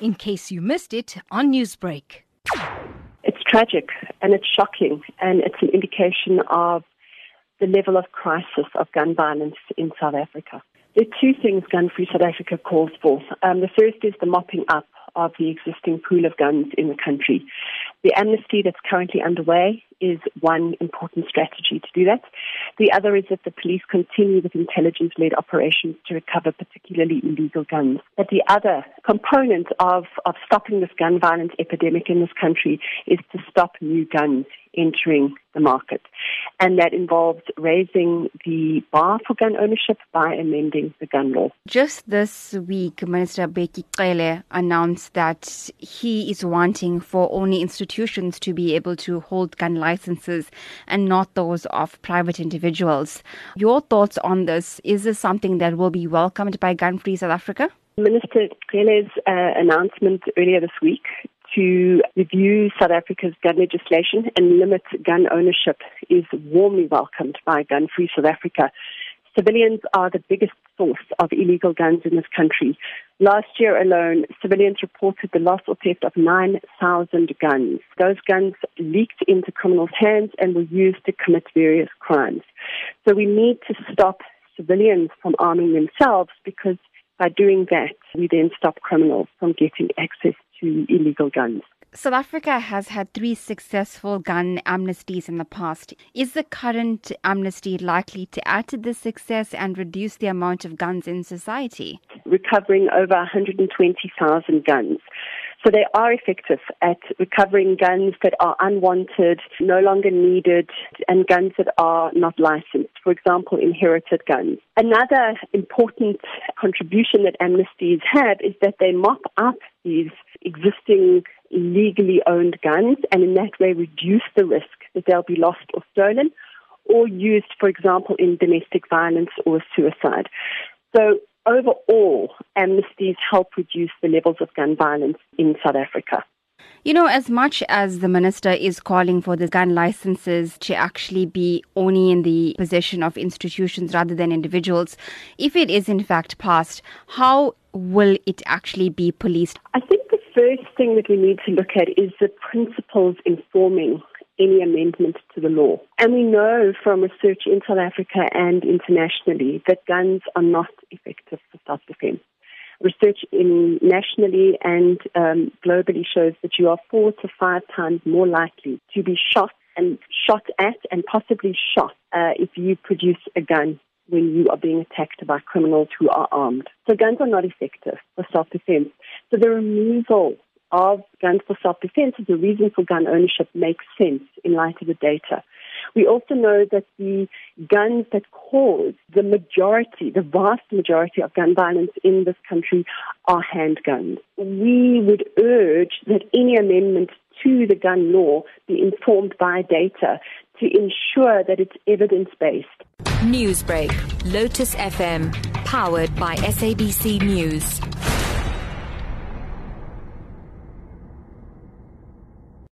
in case you missed it on Newsbreak. It's tragic and it's shocking, and it's an indication of the level of crisis of gun violence in South Africa. There are two things Gun Free South Africa calls for. Um, the first is the mopping up of the existing pool of guns in the country. The amnesty that's currently underway is one important strategy to do that. The other is that the police continue with intelligence led operations to recover particularly illegal guns. But the other component of, of stopping this gun violence epidemic in this country is to stop new guns entering the market. And that involves raising the bar for gun ownership by amending the gun law. Just this week, Minister Bheki Cele announced that he is wanting for only institutions to be able to hold gun licenses and not those of private individuals. Your thoughts on this? Is this something that will be welcomed by Gun Free South Africa? Minister Cele's uh, announcement earlier this week to review South Africa's gun legislation and limit gun ownership is warmly welcomed by Gun Free South Africa. Civilians are the biggest source of illegal guns in this country. Last year alone, civilians reported the loss or theft of 9,000 guns. Those guns leaked into criminals' hands and were used to commit various crimes. So we need to stop civilians from arming themselves because by doing that, we then stop criminals from getting access to illegal guns. South Africa has had three successful gun amnesties in the past. Is the current amnesty likely to add to this success and reduce the amount of guns in society? Recovering over 120,000 guns. So they are effective at recovering guns that are unwanted, no longer needed, and guns that are not licensed. For example, inherited guns. Another important contribution that amnesties have is that they mop up these existing legally owned guns and in that way reduce the risk that they'll be lost or stolen or used, for example, in domestic violence or suicide. So overall, amnesties help reduce the levels of gun violence in South Africa. You know, as much as the minister is calling for the gun licenses to actually be only in the possession of institutions rather than individuals, if it is in fact passed, how will it actually be policed? I think first thing that we need to look at is the principles informing any amendment to the law. And we know from research in South Africa and internationally that guns are not effective for self-defense. Research in nationally and um, globally shows that you are four to five times more likely to be shot and shot at and possibly shot uh, if you produce a gun when you are being attacked by criminals who are armed. So guns are not effective for self-defense. So the removal of guns for self-defense as a reason for gun ownership makes sense in light of the data. We also know that the guns that cause the majority, the vast majority of gun violence in this country are handguns. We would urge that any amendment to the gun law be informed by data to ensure that it's evidence based. Newsbreak, Lotus FM, powered by SABC News.